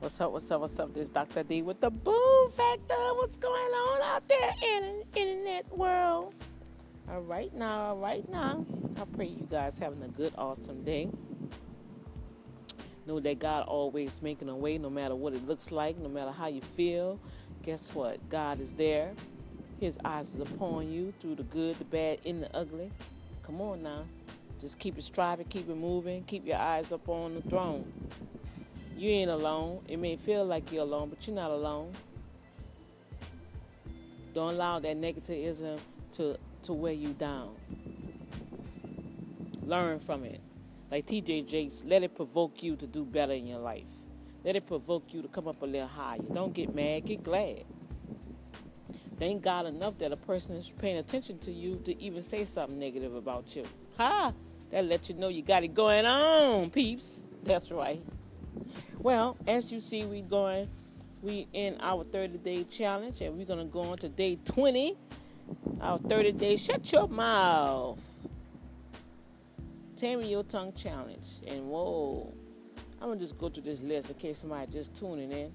What's up, what's up, what's up? This is Dr. D with the Boom Factor. What's going on out there in the internet world? All right now, all right now. I pray you guys having a good, awesome day. Know that God always making a way no matter what it looks like, no matter how you feel. Guess what? God is there. His eyes is upon you through the good, the bad, and the ugly. Come on now. Just keep it striving, keep it moving, keep your eyes up on the throne. You ain't alone. It may feel like you're alone, but you're not alone. Don't allow that negativism to, to weigh you down. Learn from it. Like TD Jakes, let it provoke you to do better in your life. Let it provoke you to come up a little higher. Don't get mad, get glad. Thank God enough that a person is paying attention to you to even say something negative about you. Ha! That lets you know you got it going on, peeps. That's right. Well, as you see, we're going, we in our 30 day challenge, and we're gonna go on to day 20. Our 30 day shut your mouth. Tame your tongue challenge. And whoa, I'm gonna just go through this list in case somebody just tuning in.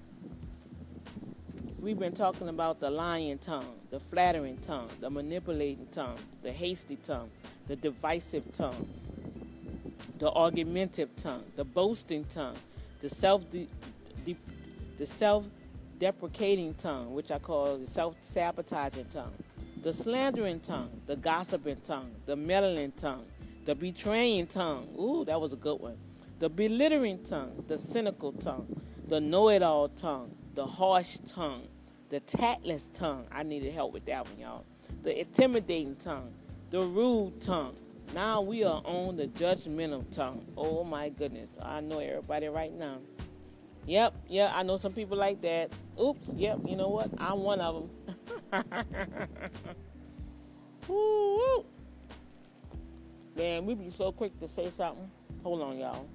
We've been talking about the lying tongue, the flattering tongue, the manipulating tongue, the hasty tongue, the divisive tongue, the argumentative tongue, the boasting tongue, the self de- de- the self deprecating tongue, which I call the self sabotaging tongue, the slandering tongue, the gossiping tongue, the meddling tongue, the betraying tongue. Ooh, that was a good one. The belittling tongue, the cynical tongue, the know it all tongue, the harsh tongue, the tactless tongue. I needed help with that one, y'all. The intimidating tongue, the rude tongue, now we are on the judgmental tongue. Oh my goodness. I know everybody right now. Yep, yeah, I know some people like that. Oops, yep, you know what? I'm one of them. Woo! Man, we be so quick to say something. Hold on, y'all.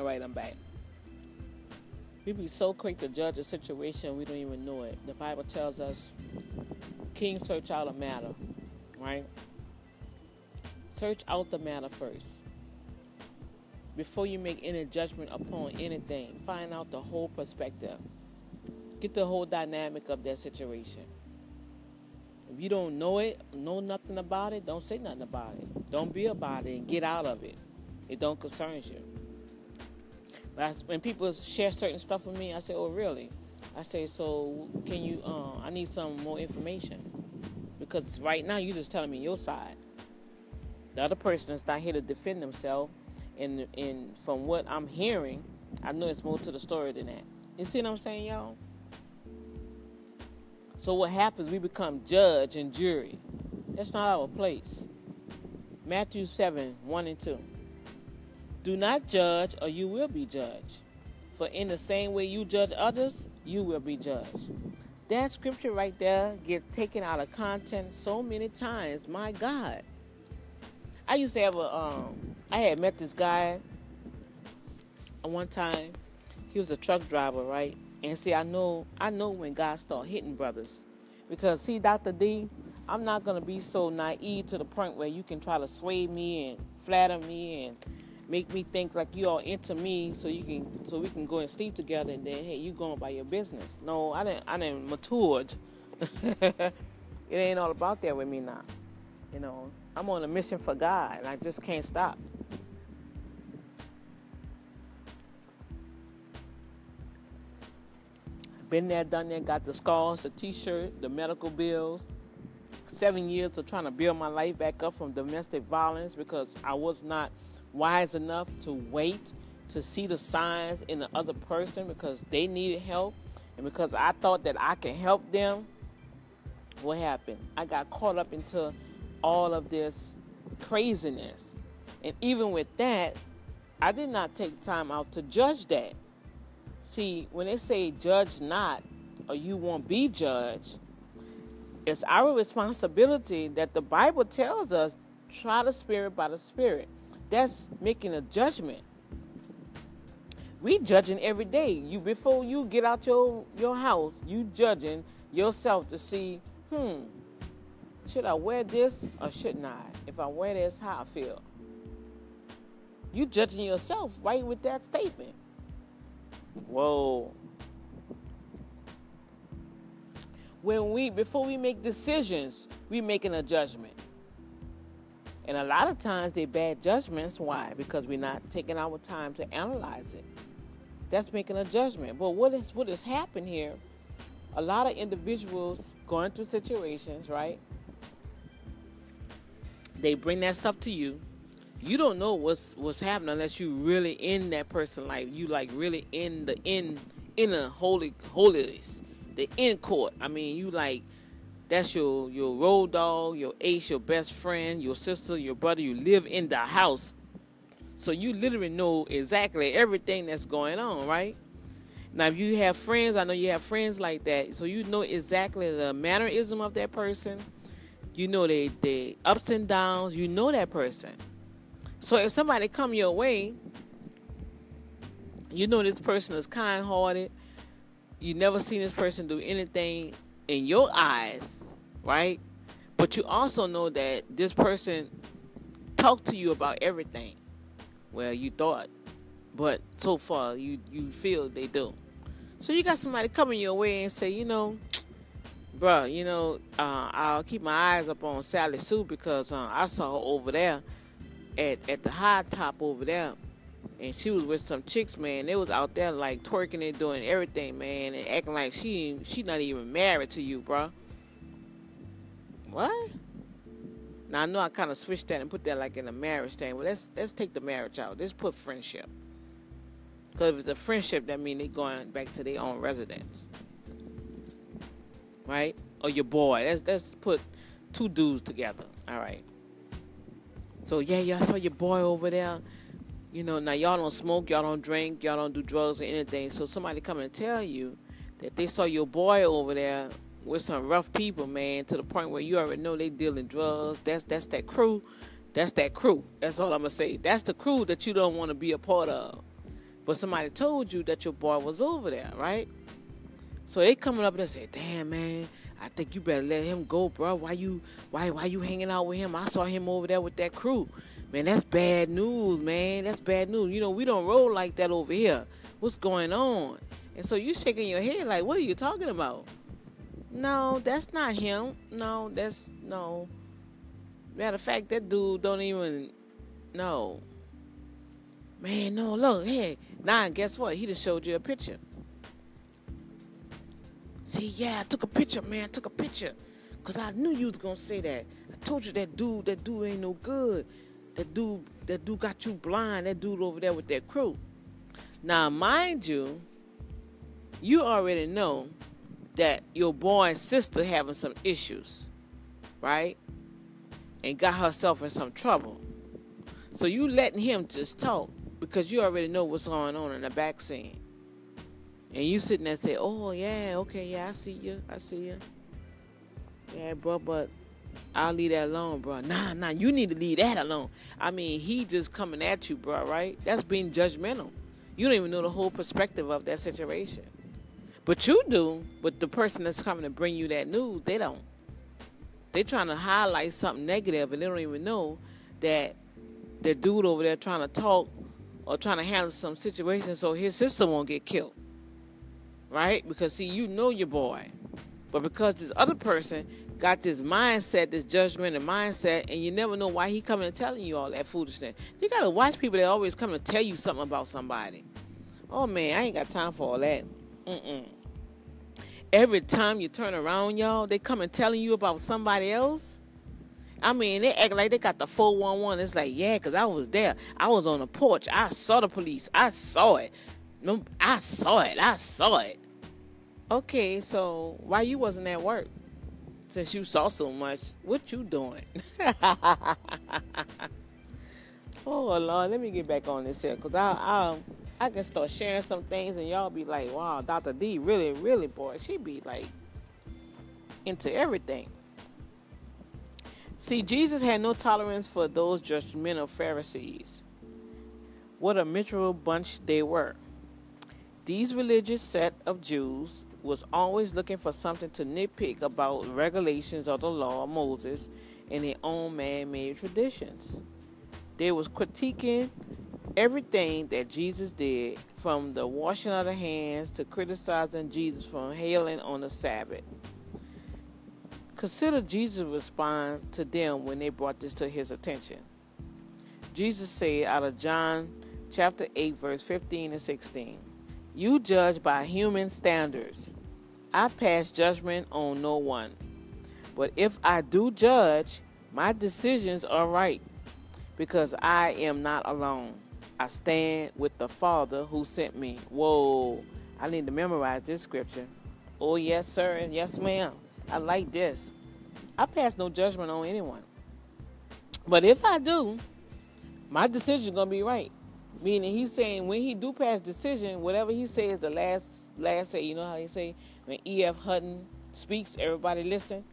All right, I'm back. We be so quick to judge a situation we don't even know it. The Bible tells us, "King, search out a matter," right? Search out the matter first. Before you make any judgment upon anything, find out the whole perspective. Get the whole dynamic of that situation. If you don't know it, know nothing about it, don't say nothing about it. Don't be about it and get out of it. It don't concern you. When people share certain stuff with me, I say, "Oh, really?" I say, "So can you? Uh, I need some more information because right now you're just telling me your side. The other person is not here to defend themselves, and and from what I'm hearing, I know it's more to the story than that. You see what I'm saying, y'all? So what happens? We become judge and jury. That's not our place. Matthew 7, 1 and 2. Do not judge, or you will be judged. For in the same way you judge others, you will be judged. That scripture right there gets taken out of content so many times. My God. I used to have a, um, I had met this guy one time. He was a truck driver, right? And see, I know, I know when God start hitting brothers, because see, Dr. D, I'm not gonna be so naive to the point where you can try to sway me and flatter me and make me think like you all into me so you can so we can go and sleep together and then hey you going by your business. No i didn't i didn't matured. It ain't all about that with me now. You know i'm on a mission for god and i just can't stop. Been there done there got the scars the t-shirt the medical bills. Seven years of trying to build my life back up from domestic violence because i was not wise enough to wait to see the signs in the other person because they needed help and because I thought that I could help them, what happened? I got caught up into all of this craziness. And even with that, I did not take time out to judge that. See, when they say judge not or you won't be judged, it's our responsibility that the Bible tells us try the spirit by the spirit. That's making a judgment. We judging every day. You before you get out your your house, you judging yourself to see, hmm, should I wear this or shouldn't I? If I wear this, how I feel. You judging yourself right with that statement. Whoa. When we before we make decisions, we making a judgment. And a lot of times they're bad judgments. Why? Because we're not taking our time to analyze it. That's making a judgment. But what is what has happened here? A lot of individuals going through situations, right? They bring that stuff to you. You don't know what's what's happening unless you really in that person life. You like really in the in a holy holiness, the in court. I mean, you like that's your your road dog, your ace, your best friend, your sister, your brother. You live in the house, so you literally know exactly everything that's going on, right? Now, if you have friends, I know you have friends like that, so you know exactly the mannerism of that person. You know they the ups and downs. You know that person. So if somebody come your way, you know this person is kind-hearted. You never seen this person do anything in your eyes right? But you also know that this person talked to you about everything. Well, you thought, but so far you you feel they do. So you got somebody coming your way and say, you know, bruh, you know, uh, I'll keep my eyes up on Sally Sue because uh, I saw her over there at at the high top over there, and she was with some chicks, man. They was out there like twerking and doing everything, man, and acting like she she not even married to you, bruh. What? Now I know I kind of switched that and put that like in a marriage thing. Well, let's let's take the marriage out. Let's put friendship. Because if it's a friendship, that means they're going back to their own residence, right? Or your boy. Let's let's put two dudes together. All right. So yeah, y'all saw your boy over there. You know, now y'all don't smoke, y'all don't drink, y'all don't do drugs or anything. So somebody come and tell you that they saw your boy over there with some rough people, man, to the point where you already know they dealing drugs. That's that's that crew. That's that crew. That's all I'm gonna say. That's the crew that you don't want to be a part of. But somebody told you that your boy was over there, right? So they coming up and they say, "Damn, man, I think you better let him go, bro. Why you why why you hanging out with him? I saw him over there with that crew. Man, that's bad news, man. That's bad news. You know, we don't roll like that over here. What's going on?" And so you shaking your head like, "What are you talking about?" No, that's not him. No, that's no. Matter of fact, that dude don't even no. Man, no, look, hey, now guess what? He just showed you a picture. See, yeah, I took a picture, man. I took a picture. Cause I knew you was gonna say that. I told you that dude, that dude ain't no good. That dude, that dude got you blind. That dude over there with that crew. Now, mind you, you already know that your boy's sister having some issues, right? And got herself in some trouble. So you letting him just talk because you already know what's going on in the back scene. And you sitting there and say, Oh yeah, okay, yeah, I see you. I see you. Yeah, bro, but I'll leave that alone, bro. Nah, nah, you need to leave that alone. I mean, he just coming at you, bro, right? That's being judgmental. You don't even know the whole perspective of that situation. But you do, but the person that's coming to bring you that news, they don't. They're trying to highlight something negative and they don't even know that the dude over there trying to talk or trying to handle some situation so his sister won't get killed. Right? Because see, you know your boy. But because this other person got this mindset, this judgment and mindset, and you never know why he coming and telling you all that foolishness. You gotta watch people that always come and tell you something about somebody. Oh man, I ain't got time for all that. Mm-mm. Every time you turn around, y'all, they come and telling you about somebody else. I mean, they act like they got the 411. It's like, yeah, because I was there. I was on the porch. I saw the police. I saw it. No, I saw it. I saw it. Okay, so why you wasn't at work? Since you saw so much, what you doing? oh Lord, let me get back on this here, cause I, I I can start sharing some things and y'all be like, wow, Dr. D really, really, boy, she be like into everything. See, Jesus had no tolerance for those judgmental Pharisees. What a miserable bunch they were. These religious set of Jews was always looking for something to nitpick about regulations of the law of Moses and their own man-made traditions. They was critiquing everything that Jesus did, from the washing of the hands to criticizing Jesus for healing on the Sabbath. Consider Jesus' response to them when they brought this to his attention. Jesus said out of John chapter 8, verse 15 and 16, You judge by human standards. I pass judgment on no one. But if I do judge, my decisions are right because I am not alone. I stand with the Father who sent me. Whoa, I need to memorize this scripture. Oh, yes, sir, and yes, ma'am. I like this. I pass no judgment on anyone. But if I do, my decision gonna be right. Meaning he's saying when he do pass decision, whatever he says the last last say, you know how he say when E.F. Hutton speaks, everybody listen.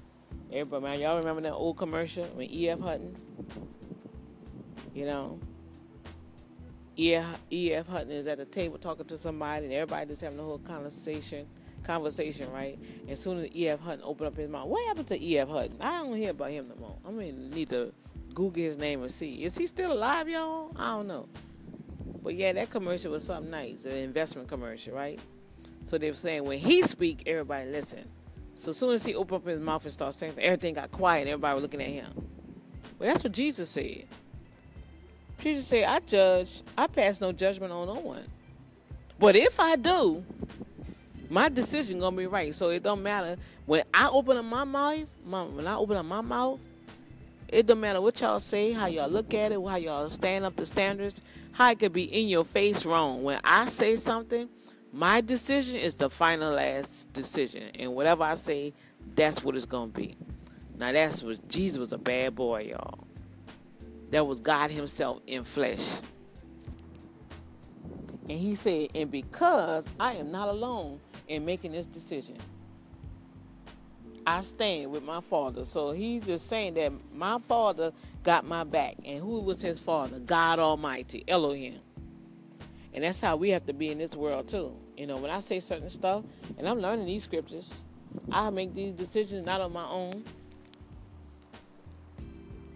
Everybody man, y'all remember that old commercial when E.F. Hutton? You know, E.F. Hutton is at the table talking to somebody, and everybody just having a whole conversation, conversation, right? And as soon as E.F. Hutton opened up his mouth, what happened to E.F. Hutton? I don't hear about him no more. I mean, need to Google his name and see. Is he still alive, y'all? I don't know. But yeah, that commercial was something nice, an investment commercial, right? So they were saying when he speak, everybody listen. So as soon as he opened up his mouth and started saying, everything got quiet. Everybody was looking at him. Well, that's what Jesus said. Jesus said, I judge, I pass no judgment on no one. But if I do, my decision gonna be right. So it don't matter when I open up my mouth. My, when I open up my mouth, it don't matter what y'all say, how y'all look at it, how y'all stand up to standards, how it could be in your face wrong. When I say something, my decision is the final last decision, and whatever I say, that's what it's gonna be. Now that's what Jesus was a bad boy, y'all. That was God Himself in flesh. And He said, and because I am not alone in making this decision, I stand with my father. So he's just saying that my father got my back. And who was his father? God Almighty, Elohim. And that's how we have to be in this world too. You know, when I say certain stuff, and I'm learning these scriptures, I make these decisions not on my own.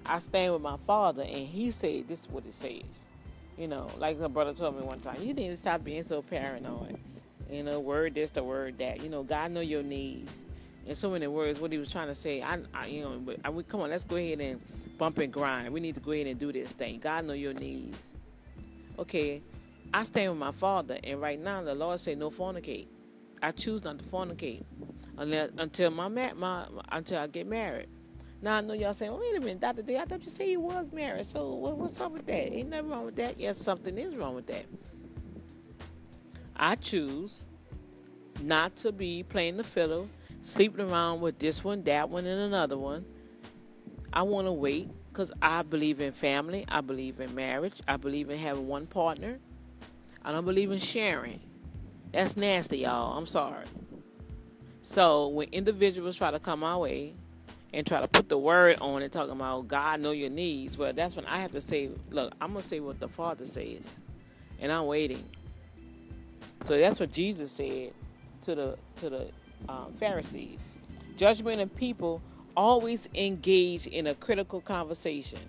I stand with my father, and he said, "This is what it says." You know, like my brother told me one time, you need to stop being so paranoid. You know, word this, the word that. You know, God know your needs. In so many words, what he was trying to say, I, I you know, but I, we, come on, let's go ahead and bump and grind. We need to go ahead and do this thing. God know your needs. Okay, I stand with my father, and right now the Lord say no fornicate. I choose not to fornicate unless until my, my until I get married. Now I know y'all saying, wait a minute, Dr. D, I thought you said you was married. So what, what's up with that? Ain't nothing wrong with that. Yes, something is wrong with that. I choose not to be playing the fiddle, sleeping around with this one, that one, and another one. I want to wait because I believe in family. I believe in marriage. I believe in having one partner. I don't believe in sharing. That's nasty, y'all. I'm sorry. So when individuals try to come my way and try to put the word on it, talking about God know your needs. Well, that's when I have to say, look, I'm gonna say what the Father says, and I'm waiting. So that's what Jesus said to the to the um, Pharisees. Judgment of people always engage in a critical conversation,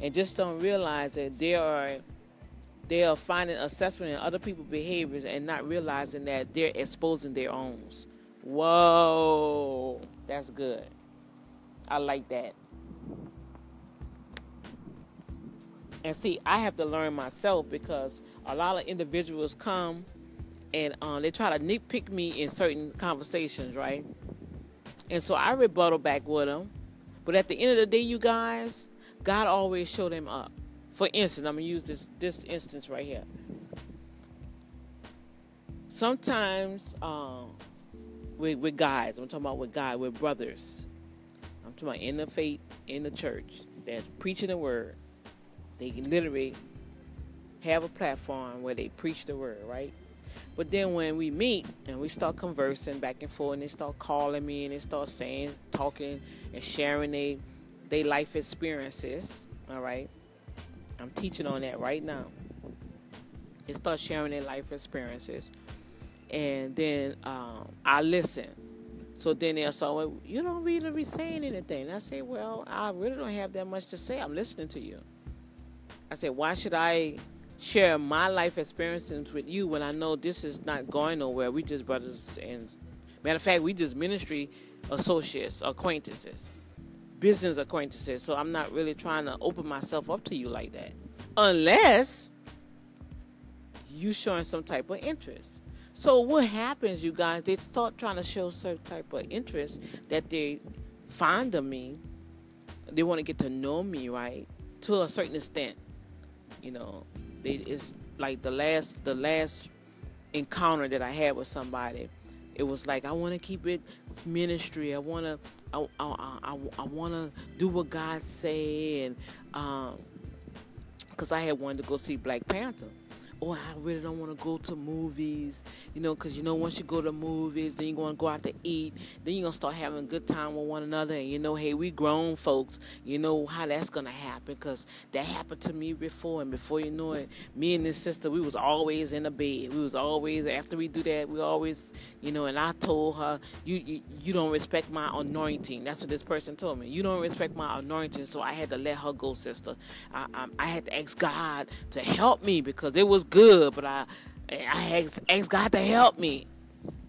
and just don't realize that they are they are finding assessment in other people's behaviors and not realizing that they're exposing their own. Whoa, that's good. I like that. And see, I have to learn myself because a lot of individuals come and uh, they try to nitpick me in certain conversations, right? And so I rebuttal back with them. But at the end of the day, you guys, God always showed them up. For instance, I'm gonna use this this instance right here. Sometimes um, with with guys, I'm talking about with guys, with brothers, to my in the faith in the church that's preaching the word. They literally have a platform where they preach the word, right? But then when we meet and we start conversing back and forth, and they start calling me and they start saying, talking, and sharing their they life experiences, all right? I'm teaching on that right now. They start sharing their life experiences. and then um, I listen. So then they'll well, you don't really be saying anything. And I say, well, I really don't have that much to say. I'm listening to you. I said, why should I share my life experiences with you when I know this is not going nowhere? We just brothers and matter of fact, we just ministry associates, acquaintances, business acquaintances. So I'm not really trying to open myself up to you like that, unless you showing some type of interest. So what happens, you guys? They start trying to show certain type of interest that they find of me. They want to get to know me, right? To a certain extent, you know. They it's like the last the last encounter that I had with somebody. It was like I want to keep it ministry. I want to I I, I, I want to do what God say and um because I had wanted to go see Black Panther oh, I really don't want to go to movies, you know, because you know once you go to movies, then you're going to go out to eat, then you're going to start having a good time with one another, and you know, hey, we grown folks, you know how that's going to happen, because that happened to me before, and before you know it, me and this sister, we was always in the bed, we was always, after we do that, we always, you know, and I told her, you, you, you don't respect my anointing, that's what this person told me, you don't respect my anointing, so I had to let her go, sister, I, I, I had to ask God to help me, because it was good, but I I asked, asked God to help me.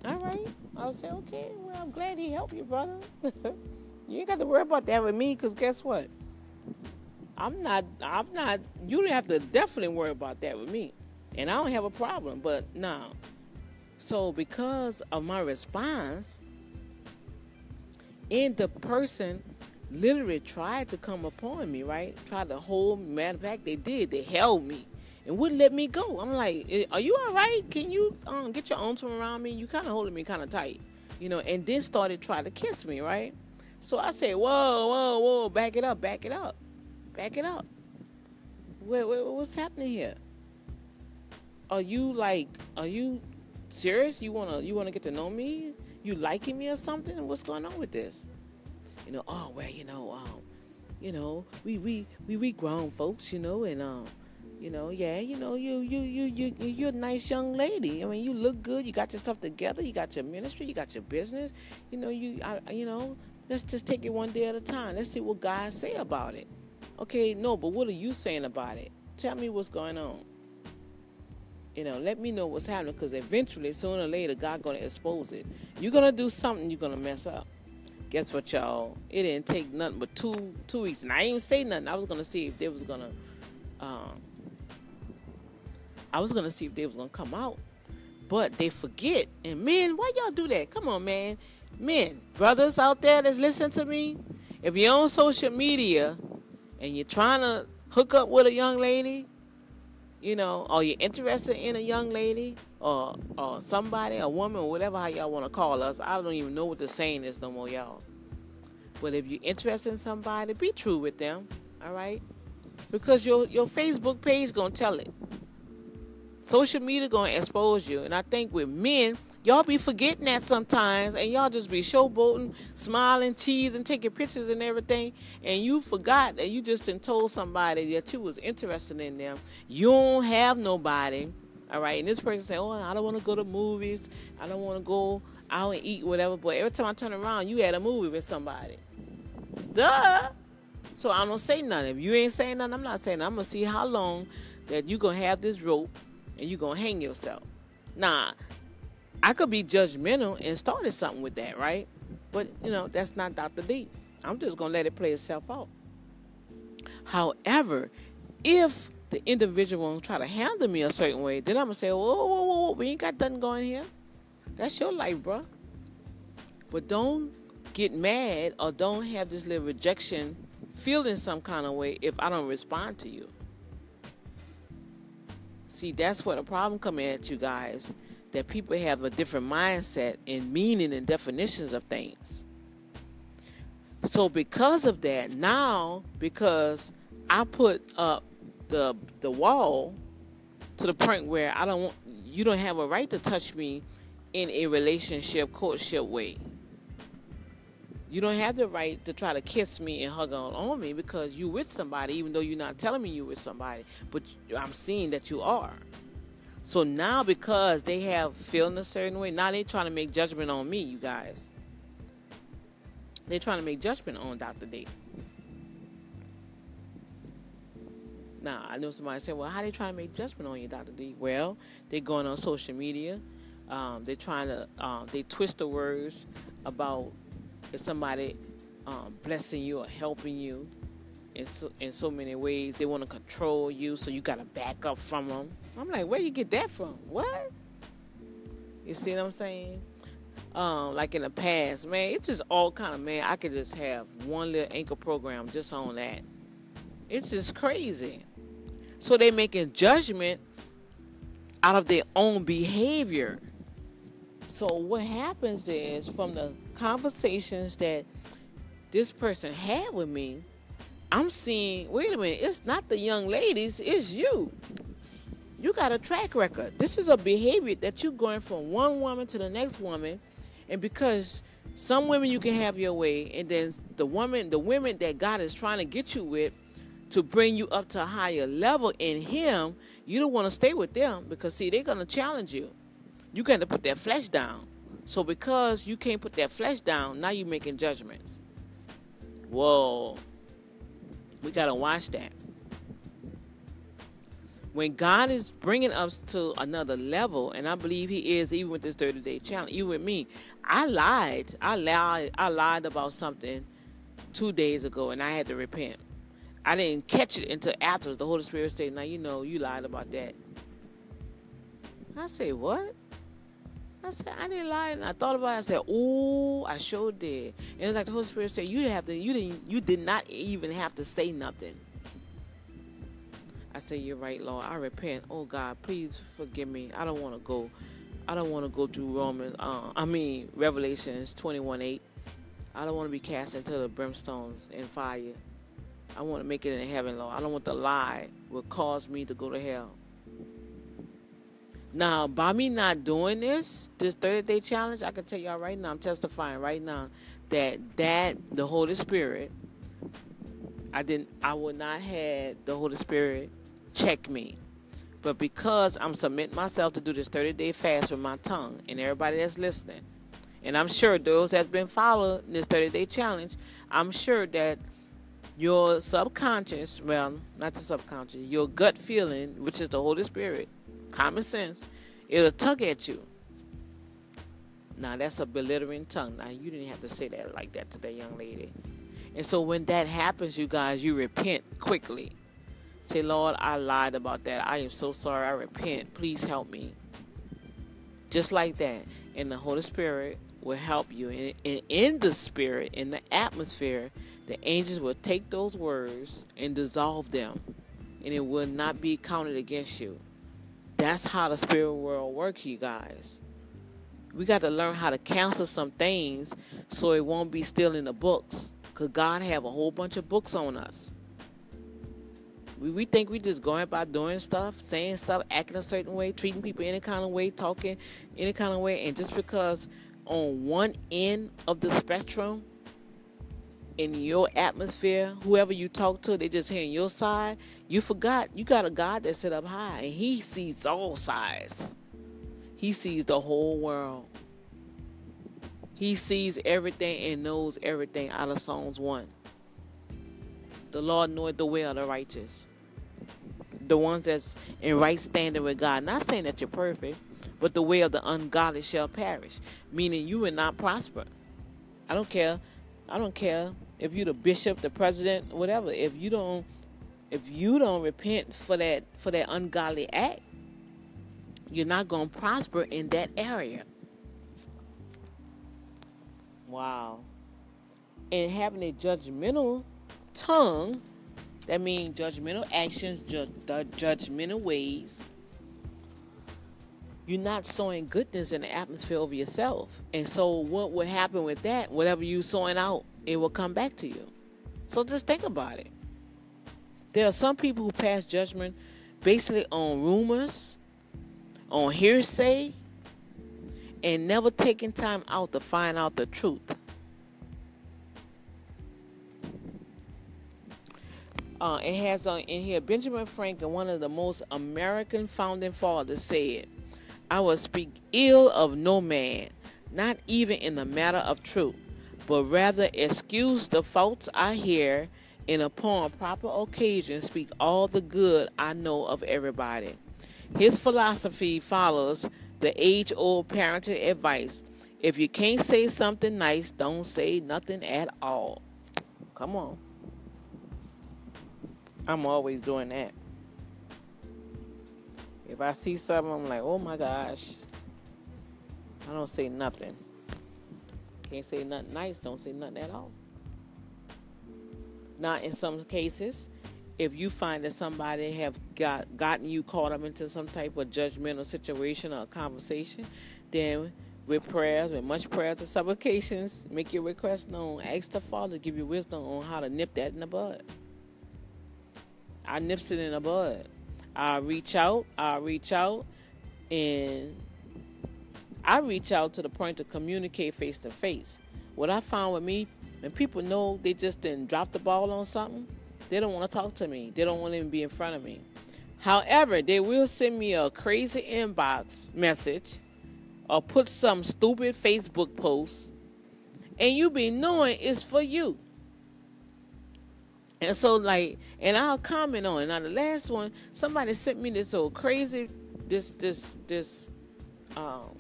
All right. I'll say, okay, well, I'm glad he helped you, brother. you ain't got to worry about that with me, because guess what? I'm not, I'm not, you don't have to definitely worry about that with me. And I don't have a problem, but no. So because of my response, and the person literally tried to come upon me, right? Tried to hold me. Matter of fact, they did. They held me and wouldn't let me go. I'm like, eh, "Are you all right? Can you um, get your arms around me?" You kind of holding me kind of tight, you know. And then started trying to kiss me, right? So I said, "Whoa, whoa, whoa! Back it up, back it up, back it up. Wait, wait, what's happening here? Are you like, are you serious? You wanna, you wanna get to know me? You liking me or something? What's going on with this? You know, oh well, you know, um, you know, we we we we grown folks, you know, and um." You know, yeah, you know, you you you you you're a nice young lady. I mean, you look good. You got your stuff together. You got your ministry. You got your business. You know, you I, you know, let's just take it one day at a time. Let's see what God say about it. Okay, no, but what are you saying about it? Tell me what's going on. You know, let me know what's happening because eventually, sooner or later, God gonna expose it. You're gonna do something. You're gonna mess up. Guess what, y'all? It didn't take nothing but two two weeks, and I didn't say nothing. I was gonna see if they was gonna um, I was gonna see if they was gonna come out, but they forget. And men, why y'all do that? Come on, man. Men, brothers out there that's listening to me, if you're on social media and you're trying to hook up with a young lady, you know, or you're interested in a young lady or or somebody, a woman, whatever how y'all want to call us. I don't even know what the saying is no more, y'all. But if you're interested in somebody, be true with them, all right? Because your your Facebook page gonna tell it. Social media gonna expose you, and I think with men, y'all be forgetting that sometimes, and y'all just be showboating, smiling, cheesing, taking pictures and everything, and you forgot that you just told somebody that you was interested in them. You don't have nobody, all right. And this person say, "Oh, I don't want to go to movies. I don't want to go out and eat, whatever." But every time I turn around, you had a movie with somebody. Duh. So I don't say nothing. If you ain't saying nothing, I'm not saying. Nothing. I'm gonna see how long that you gonna have this rope and you're gonna hang yourself. Nah, I could be judgmental and started something with that, right? But you know, that's not Dr. D. I'm just gonna let it play itself out. However, if the individual try to handle me a certain way, then I'm gonna say, whoa, whoa, whoa, whoa, we ain't got nothing going here. That's your life, bro. But don't get mad or don't have this little rejection feeling some kind of way if I don't respond to you. See, that's where the problem come at you guys. That people have a different mindset and meaning and definitions of things. So because of that, now because I put up the the wall to the point where I don't want you don't have a right to touch me in a relationship courtship way. You don't have the right to try to kiss me and hug on, on me because you with somebody, even though you're not telling me you with somebody. But I'm seeing that you are. So now because they have feeling a certain way, now they're trying to make judgment on me, you guys. They're trying to make judgment on Dr. D. Now, I know somebody said, well, how they trying to make judgment on you, Dr. D? Well, they're going on social media. Um, they're trying to, um, they twist the words about if somebody um, blessing you or helping you in so, in so many ways. They want to control you, so you got to back up from them. I'm like, where you get that from? What? You see what I'm saying? Um, like in the past, man, it's just all kind of man. I could just have one little anchor program just on that. It's just crazy. So they making judgment out of their own behavior. So what happens is from the conversations that this person had with me, I'm seeing, wait a minute, it's not the young ladies, it's you. You got a track record. This is a behavior that you're going from one woman to the next woman, and because some women you can have your way, and then the woman, the women that God is trying to get you with, to bring you up to a higher level in Him, you don't want to stay with them because see they're gonna challenge you. You got to put that flesh down. So because you can't put that flesh down, now you're making judgments. Whoa, we gotta watch that. When God is bringing us to another level, and I believe He is, even with this 30 day challenge, you with me, I lied. I lied. I lied about something two days ago, and I had to repent. I didn't catch it until after the Holy Spirit said, "Now you know you lied about that." I say, "What?" I said, "I didn't lie." And I thought about it. I said, "Oh, I sure did." And it's like the Holy Spirit said, "You didn't have to. You didn't. You did not even have to say nothing." I said, "You're right, Lord. I repent. Oh God, please forgive me. I don't want to go. I don't want to go through Romans. Uh, I mean Revelations 21:8. I don't want to be cast into the brimstones and fire." I want to make it in heaven, Lord. I don't want the lie will cause me to go to hell. Now, by me not doing this, this 30 day challenge, I can tell y'all right now, I'm testifying right now that that the Holy Spirit, I didn't, I would not have the Holy Spirit check me. But because I'm submitting myself to do this 30 day fast with my tongue, and everybody that's listening, and I'm sure those that's been following this 30 day challenge, I'm sure that your subconscious, well, not the subconscious, your gut feeling, which is the Holy Spirit, common sense, it'll tug at you. Now that's a belittling tongue. Now you didn't have to say that like that to that young lady. And so when that happens, you guys, you repent quickly. Say, Lord, I lied about that. I am so sorry. I repent. Please help me. Just like that. And the Holy Spirit will help you. And in, in the spirit, in the atmosphere, the angels will take those words and dissolve them, and it will not be counted against you. That's how the spirit world works, you guys. We got to learn how to cancel some things so it won't be still in the books. Because God have a whole bunch of books on us. We, we think we just going about doing stuff, saying stuff, acting a certain way, treating people any kind of way, talking any kind of way. And just because on one end of the spectrum in your atmosphere, whoever you talk to, they just hearing your side. You forgot you got a God that set up high and he sees all sides. He sees the whole world. He sees everything and knows everything out of Psalms 1. The Lord knoweth the way of the righteous. The ones that's in right standing with God. Not saying that you're perfect, but the way of the ungodly shall perish. Meaning you will not prosper. I don't care. I don't care if you're the bishop, the president, whatever, if you don't if you don't repent for that for that ungodly act, you're not going to prosper in that area. Wow. And having a judgmental tongue, that means judgmental actions, ju- judgmental ways. You're not sowing goodness in the atmosphere of yourself. And so, what would happen with that? Whatever you sowing out it will come back to you. So just think about it. There are some people who pass judgment basically on rumors, on hearsay, and never taking time out to find out the truth. Uh, it has on in here Benjamin Franklin, one of the most American founding fathers, said, "I will speak ill of no man, not even in the matter of truth, but rather excuse the faults I hear, and upon proper occasion speak all the good I know of everybody." His philosophy follows the age-old parental advice: if you can't say something nice, don't say nothing at all. Come on. I'm always doing that. If I see something, I'm like, oh my gosh. I don't say nothing. Can't say nothing nice, don't say nothing at all. Now, in some cases, if you find that somebody have got gotten you caught up into some type of judgmental situation or conversation, then with prayers, with much prayers and supplications, make your request known. Ask the Father to give you wisdom on how to nip that in the bud. I nips it in the bud. I reach out, I reach out, and I reach out to the point to communicate face to face. What I found with me, when people know they just didn't drop the ball on something, they don't want to talk to me. They don't want to even be in front of me. However, they will send me a crazy inbox message or put some stupid Facebook post, and you be knowing it's for you. And so, like, and I'll comment on it. Now, the last one, somebody sent me this old crazy, this, this, this, um,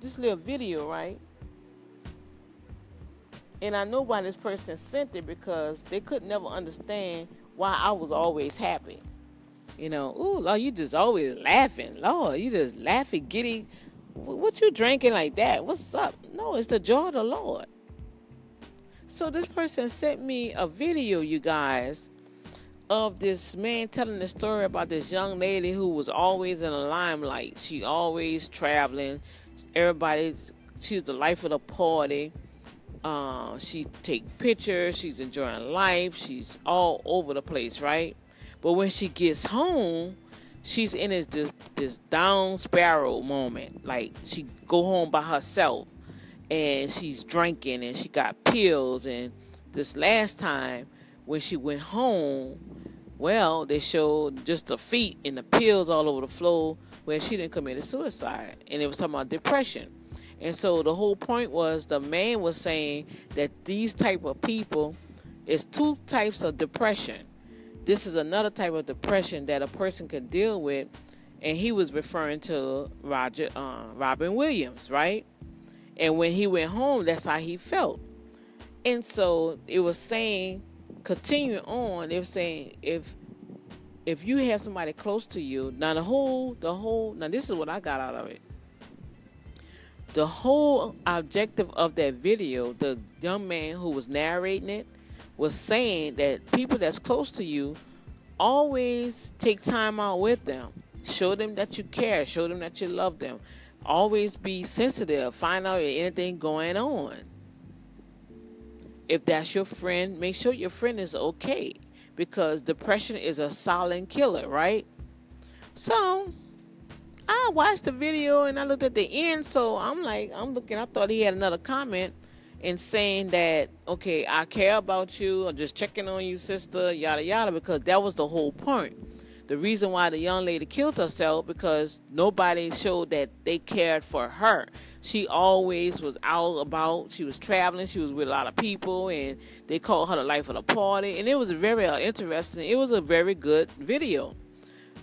this little video, right? And I know why this person sent it because they could never understand why I was always happy. You know, ooh, Lord, you just always laughing. Lord, you just laughing, giddy. What you drinking like that? What's up? No, it's the joy of the Lord. So this person sent me a video, you guys, of this man telling the story about this young lady who was always in the limelight. She always traveling. Everybody, she's the life of the party. Uh, she take pictures. She's enjoying life. She's all over the place, right? But when she gets home, she's in this this, down spiral moment. Like she go home by herself and she's drinking and she got pills. And this last time when she went home well they showed just the feet and the pills all over the floor where she didn't commit a suicide. And it was talking about depression. And so the whole point was the man was saying that these type of people is two types of depression. This is another type of depression that a person can deal with. And he was referring to roger uh, robin williams right and when he went home, that's how he felt. And so it was saying, continuing on, it was saying if if you have somebody close to you, now the whole the whole now this is what I got out of it. The whole objective of that video, the young man who was narrating it, was saying that people that's close to you always take time out with them. Show them that you care, show them that you love them always be sensitive. Find out anything going on. If that's your friend, make sure your friend is okay because depression is a silent killer, right? So I watched the video and I looked at the end, so I'm like, I'm looking. I thought he had another comment and saying that, okay, I care about you, I'm just checking on you, sister, yada yada, because that was the whole point the reason why the young lady killed herself because nobody showed that they cared for her. She always was out about. She was traveling. She was with a lot of people, and they called her the life of the party. And it was very uh, interesting. It was a very good video,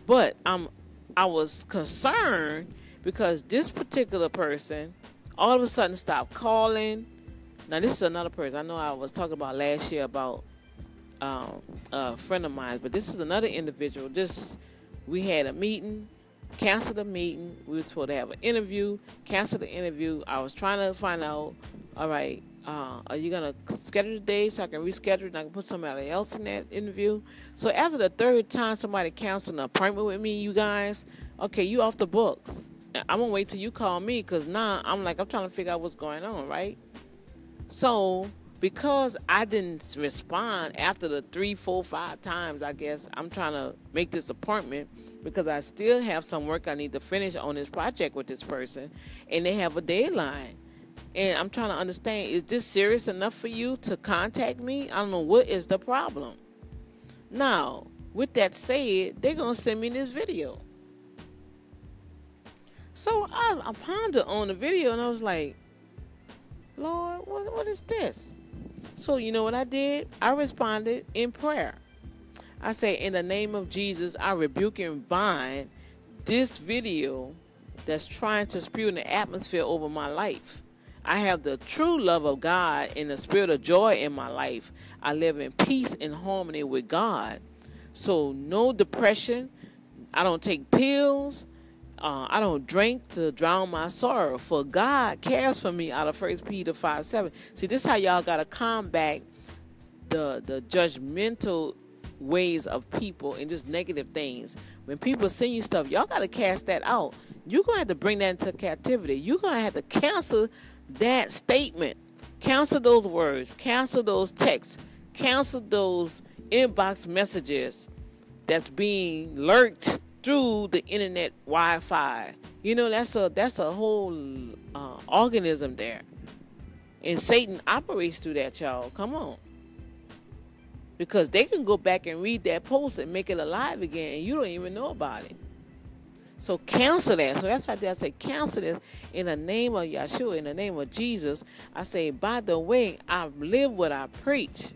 but um, I was concerned because this particular person all of a sudden stopped calling. Now this is another person. I know I was talking about last year about um, a friend of mine, but this is another individual. Just we had a meeting, canceled the meeting. We were supposed to have an interview, canceled the interview. I was trying to find out. All right, uh, are you gonna schedule the day so I can reschedule and I can put somebody else in that interview? So after the third time somebody canceled an appointment with me, you guys, okay, you off the books. I'm gonna wait till you call me because now I'm like I'm trying to figure out what's going on, right? So because I didn't respond after the three, four, five times, I guess I'm trying to make this appointment because I still have some work I need to finish on this project with this person, and they have a deadline. And I'm trying to understand is this serious enough for you to contact me? I don't know what is the problem. Now, with that said, they're gonna send me this video. So I, I pondered on the video and I was like, Lord, what, what is this? So you know what I did? I responded in prayer. I say, in the name of Jesus, I rebuke and bind this video that's trying to spew in the atmosphere over my life. I have the true love of God and the spirit of joy in my life. I live in peace and harmony with God. So, no depression. I don't take pills. Uh, I don't drink to drown my sorrow. For God cares for me out of First Peter 5 7. See, this is how y'all got to combat the, the judgmental ways of people and just negative things. When people send you stuff, y'all got to cast that out. You're going to have to bring that into captivity. You're going to have to cancel that statement, cancel those words, cancel those texts, cancel those inbox messages that's being lurked through the internet Wi-Fi. You know, that's a that's a whole uh, organism there, and Satan operates through that, y'all. Come on because they can go back and read that post and make it alive again, and you don't even know about it. So cancel that. So that's why I say cancel this in the name of Yeshua, in the name of Jesus. I say, by the way, I live what I preach.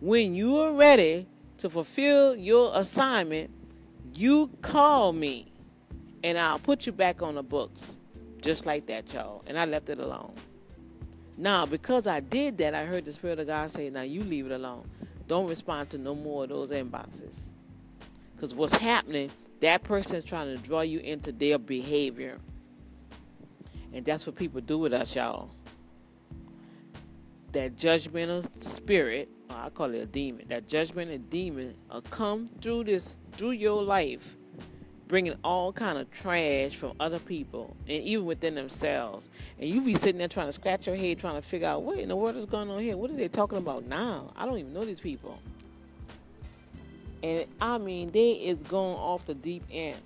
When you are ready to fulfill your assignment, you call me and I'll put you back on the books. Just like that, y'all. And I left it alone. Now, because I did that, I heard the Spirit of God say, Now you leave it alone. Don't respond to no more of those inboxes. Because what's happening, that person is trying to draw you into their behavior. And that's what people do with us, y'all. That judgmental spirit, uh, I call it a demon, that judgmental demon will come through this, through your life bringing all kind of trash from other people and even within themselves. And you be sitting there trying to scratch your head, trying to figure out what in the world is going on here. What are they talking about now? I don't even know these people. And I mean, they is going off the deep end.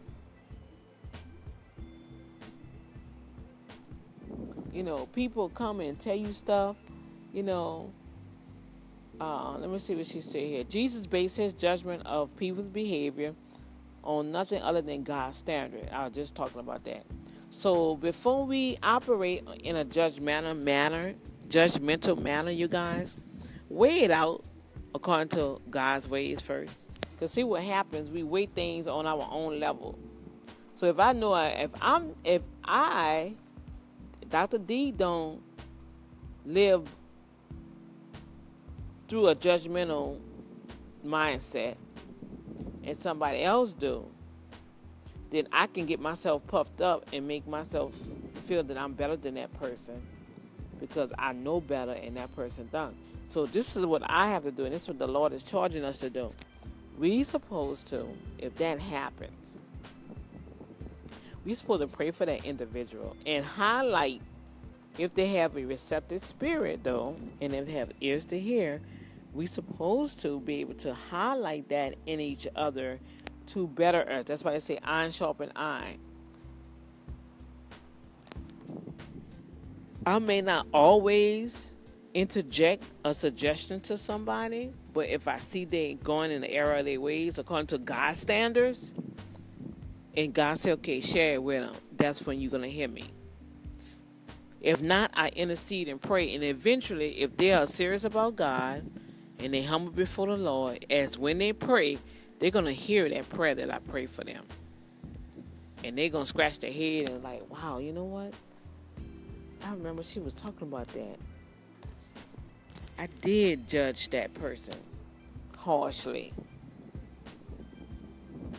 You know, people come and tell you stuff. You know, uh, let me see what she said here. Jesus based his judgment of people's behavior on nothing other than God's standard. I was just talking about that. So before we operate in a judgmental manner, judgmental manner, you guys, weigh it out according to God's ways first. Cause see what happens, we weigh things on our own level. So if I know if I'm if I Dr. D don't live through a judgmental mindset, and somebody else do, then I can get myself puffed up and make myself feel that I'm better than that person because I know better and that person don't. So this is what I have to do, and this is what the Lord is charging us to do. We supposed to, if that happens, we supposed to pray for that individual and highlight if they have a receptive spirit though, and if they have ears to hear, we supposed to be able to highlight that in each other to better us. That's why I say iron sharpen iron. I may not always interject a suggestion to somebody, but if I see they going in the error of their ways according to God's standards, and God say, okay, share it with them, that's when you're going to hear me. If not, I intercede and pray, and eventually, if they are serious about God, and they humble before the Lord, as when they pray, they're going to hear that prayer that I pray for them. And they're going to scratch their head and like, wow, you know what? I remember she was talking about that. I did judge that person harshly.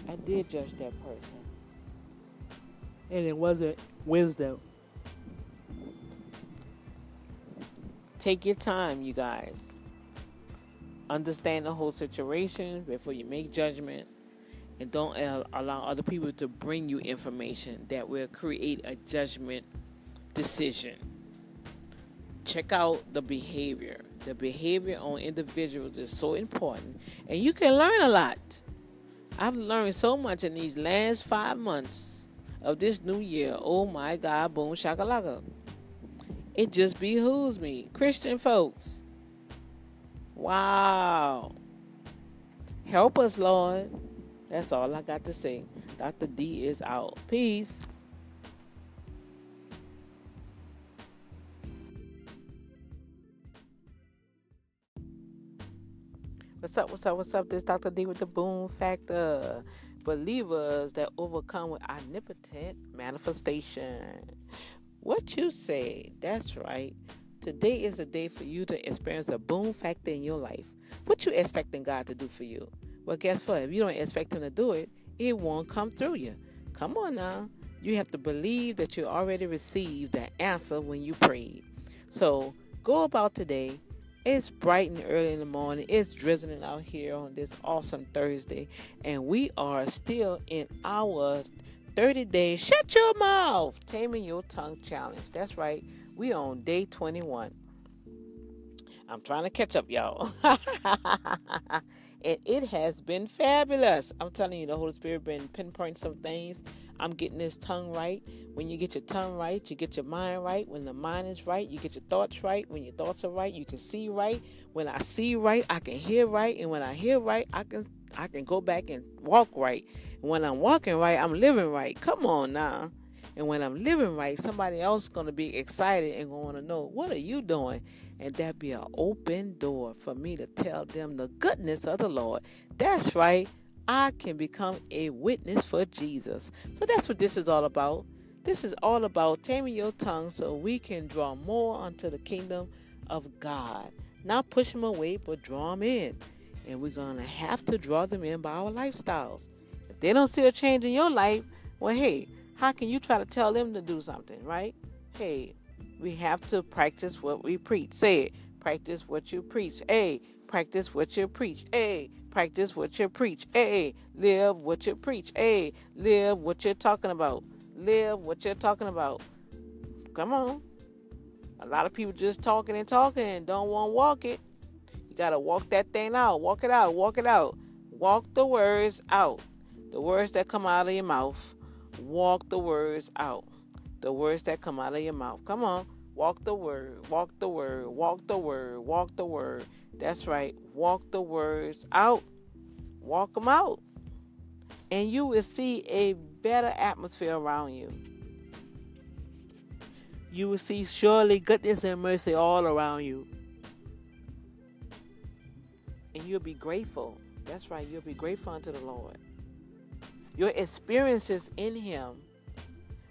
I did judge that person. And it wasn't wisdom. Take your time, you guys understand the whole situation before you make judgment and don't allow other people to bring you information that will create a judgment decision. Check out the behavior. The behavior on individuals is so important and you can learn a lot. I've learned so much in these last five months of this new year. Oh my god boom shakalaka. It just behooves me. Christian folks Wow. Help us, Lord. That's all I got to say. Dr. D is out. Peace. What's up? What's up? What's up? This Dr. D with the Boom Factor. Believers that overcome with omnipotent manifestation. What you say? That's right. Today is the day for you to experience a boom factor in your life. What you expecting God to do for you? Well, guess what? If you don't expect Him to do it, it won't come through you. Come on now. You have to believe that you already received the answer when you prayed. So go about today. It's bright and early in the morning. It's drizzling out here on this awesome Thursday. And we are still in our 30 days. Shut your mouth. Taming your tongue challenge. That's right. We on day 21. I'm trying to catch up, y'all. and it has been fabulous. I'm telling you, the Holy Spirit been pinpointing some things. I'm getting this tongue right. When you get your tongue right, you get your mind right. When the mind is right, you get your thoughts right. When your thoughts are right, you can see right. When I see right, I can hear right. And when I hear right, I can I can go back and walk right. And when I'm walking right, I'm living right. Come on now. And when I'm living right, somebody else is going to be excited and going to know, what are you doing? And that be an open door for me to tell them the goodness of the Lord. That's right. I can become a witness for Jesus. So that's what this is all about. This is all about taming your tongue so we can draw more unto the kingdom of God. Not push them away, but draw them in. And we're going to have to draw them in by our lifestyles. If they don't see a change in your life, well, hey, how can you try to tell them to do something, right? Hey, we have to practice what we preach. Say it. Practice what you preach. Hey, practice what you preach. Hey, practice what you preach. Hey, live what you preach. Hey, live what you're talking about. Live what you're talking about. Come on. A lot of people just talking and talking and don't want to walk it. You got to walk that thing out. Walk it out. Walk it out. Walk the words out. The words that come out of your mouth walk the words out. The words that come out of your mouth. Come on. Walk the word. Walk the word. Walk the word. Walk the word. That's right. Walk the words out. Walk them out. And you will see a better atmosphere around you. You will see surely goodness and mercy all around you. And you'll be grateful. That's right. You'll be grateful unto the Lord your experiences in Him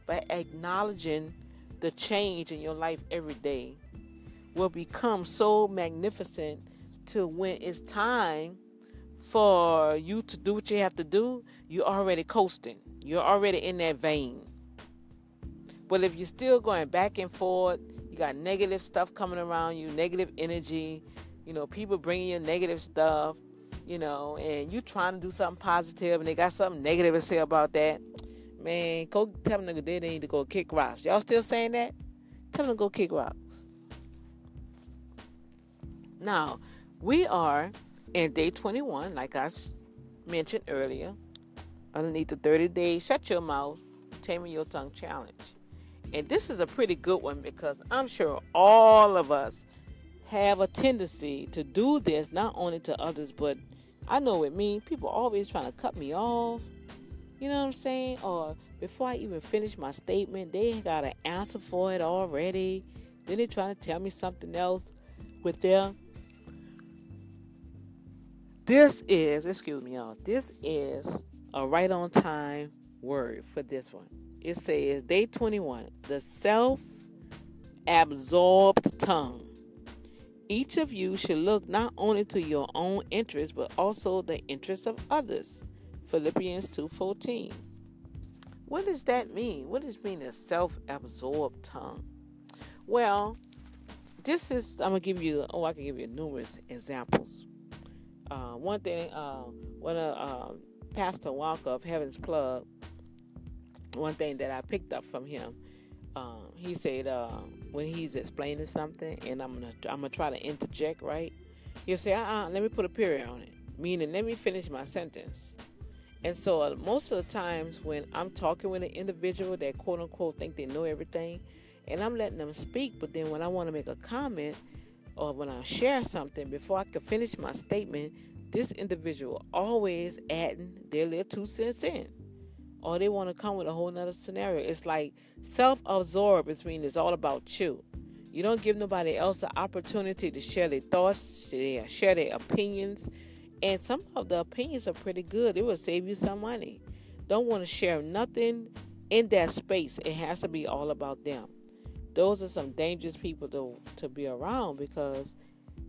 by acknowledging the change in your life every day will become so magnificent to when it's time for you to do what you have to do, you're already coasting. You're already in that vein. But if you're still going back and forth, you got negative stuff coming around you, negative energy, you know, people bringing you negative stuff, you know, and you trying to do something positive and they got something negative to say about that, man, go tell them nigga they need to go kick rocks. Y'all still saying that? Tell them to go kick rocks. Now, we are in day 21, like I mentioned earlier, underneath the 30 day shut your mouth, taming your tongue challenge. And this is a pretty good one because I'm sure all of us have a tendency to do this not only to others but I know with me, people always trying to cut me off. You know what I'm saying? Or before I even finish my statement, they got an answer for it already. Then they're trying to tell me something else with their. This is, excuse me, y'all. This is a right on time word for this one. It says, day 21, the self absorbed tongue. Each of you should look not only to your own interests but also the interests of others. Philippians 2:14. What does that mean? What does mean a self-absorbed tongue? Well, this is I'm gonna give you. Oh, I can give you numerous examples. Uh, one thing, uh, when uh, uh, Pastor Walker of Heaven's Plug, one thing that I picked up from him um, he said uh, when he's explaining something, and I'm gonna I'm gonna try to interject, right? He'll say, "Uh, uh let me put a period on it," meaning let me finish my sentence. And so uh, most of the times when I'm talking with an individual that quote unquote think they know everything, and I'm letting them speak, but then when I want to make a comment, or when I share something, before I can finish my statement, this individual always adding their little two cents in. Or they want to come with a whole nother scenario. It's like self-absorbed, which means it's all about you. You don't give nobody else an opportunity to share their thoughts, share their opinions. And some of the opinions are pretty good. It will save you some money. Don't want to share nothing in that space. It has to be all about them. Those are some dangerous people to to be around because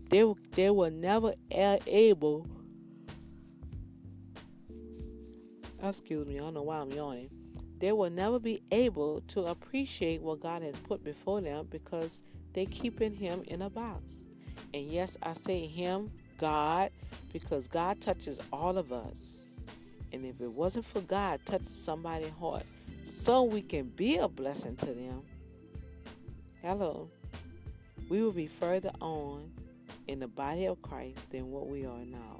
they they were never able. Excuse me, I don't know why I'm yawning. They will never be able to appreciate what God has put before them because they keeping Him in a box. And yes, I say Him, God, because God touches all of us. And if it wasn't for God touching somebody's heart, so we can be a blessing to them, hello, we will be further on in the body of Christ than what we are now.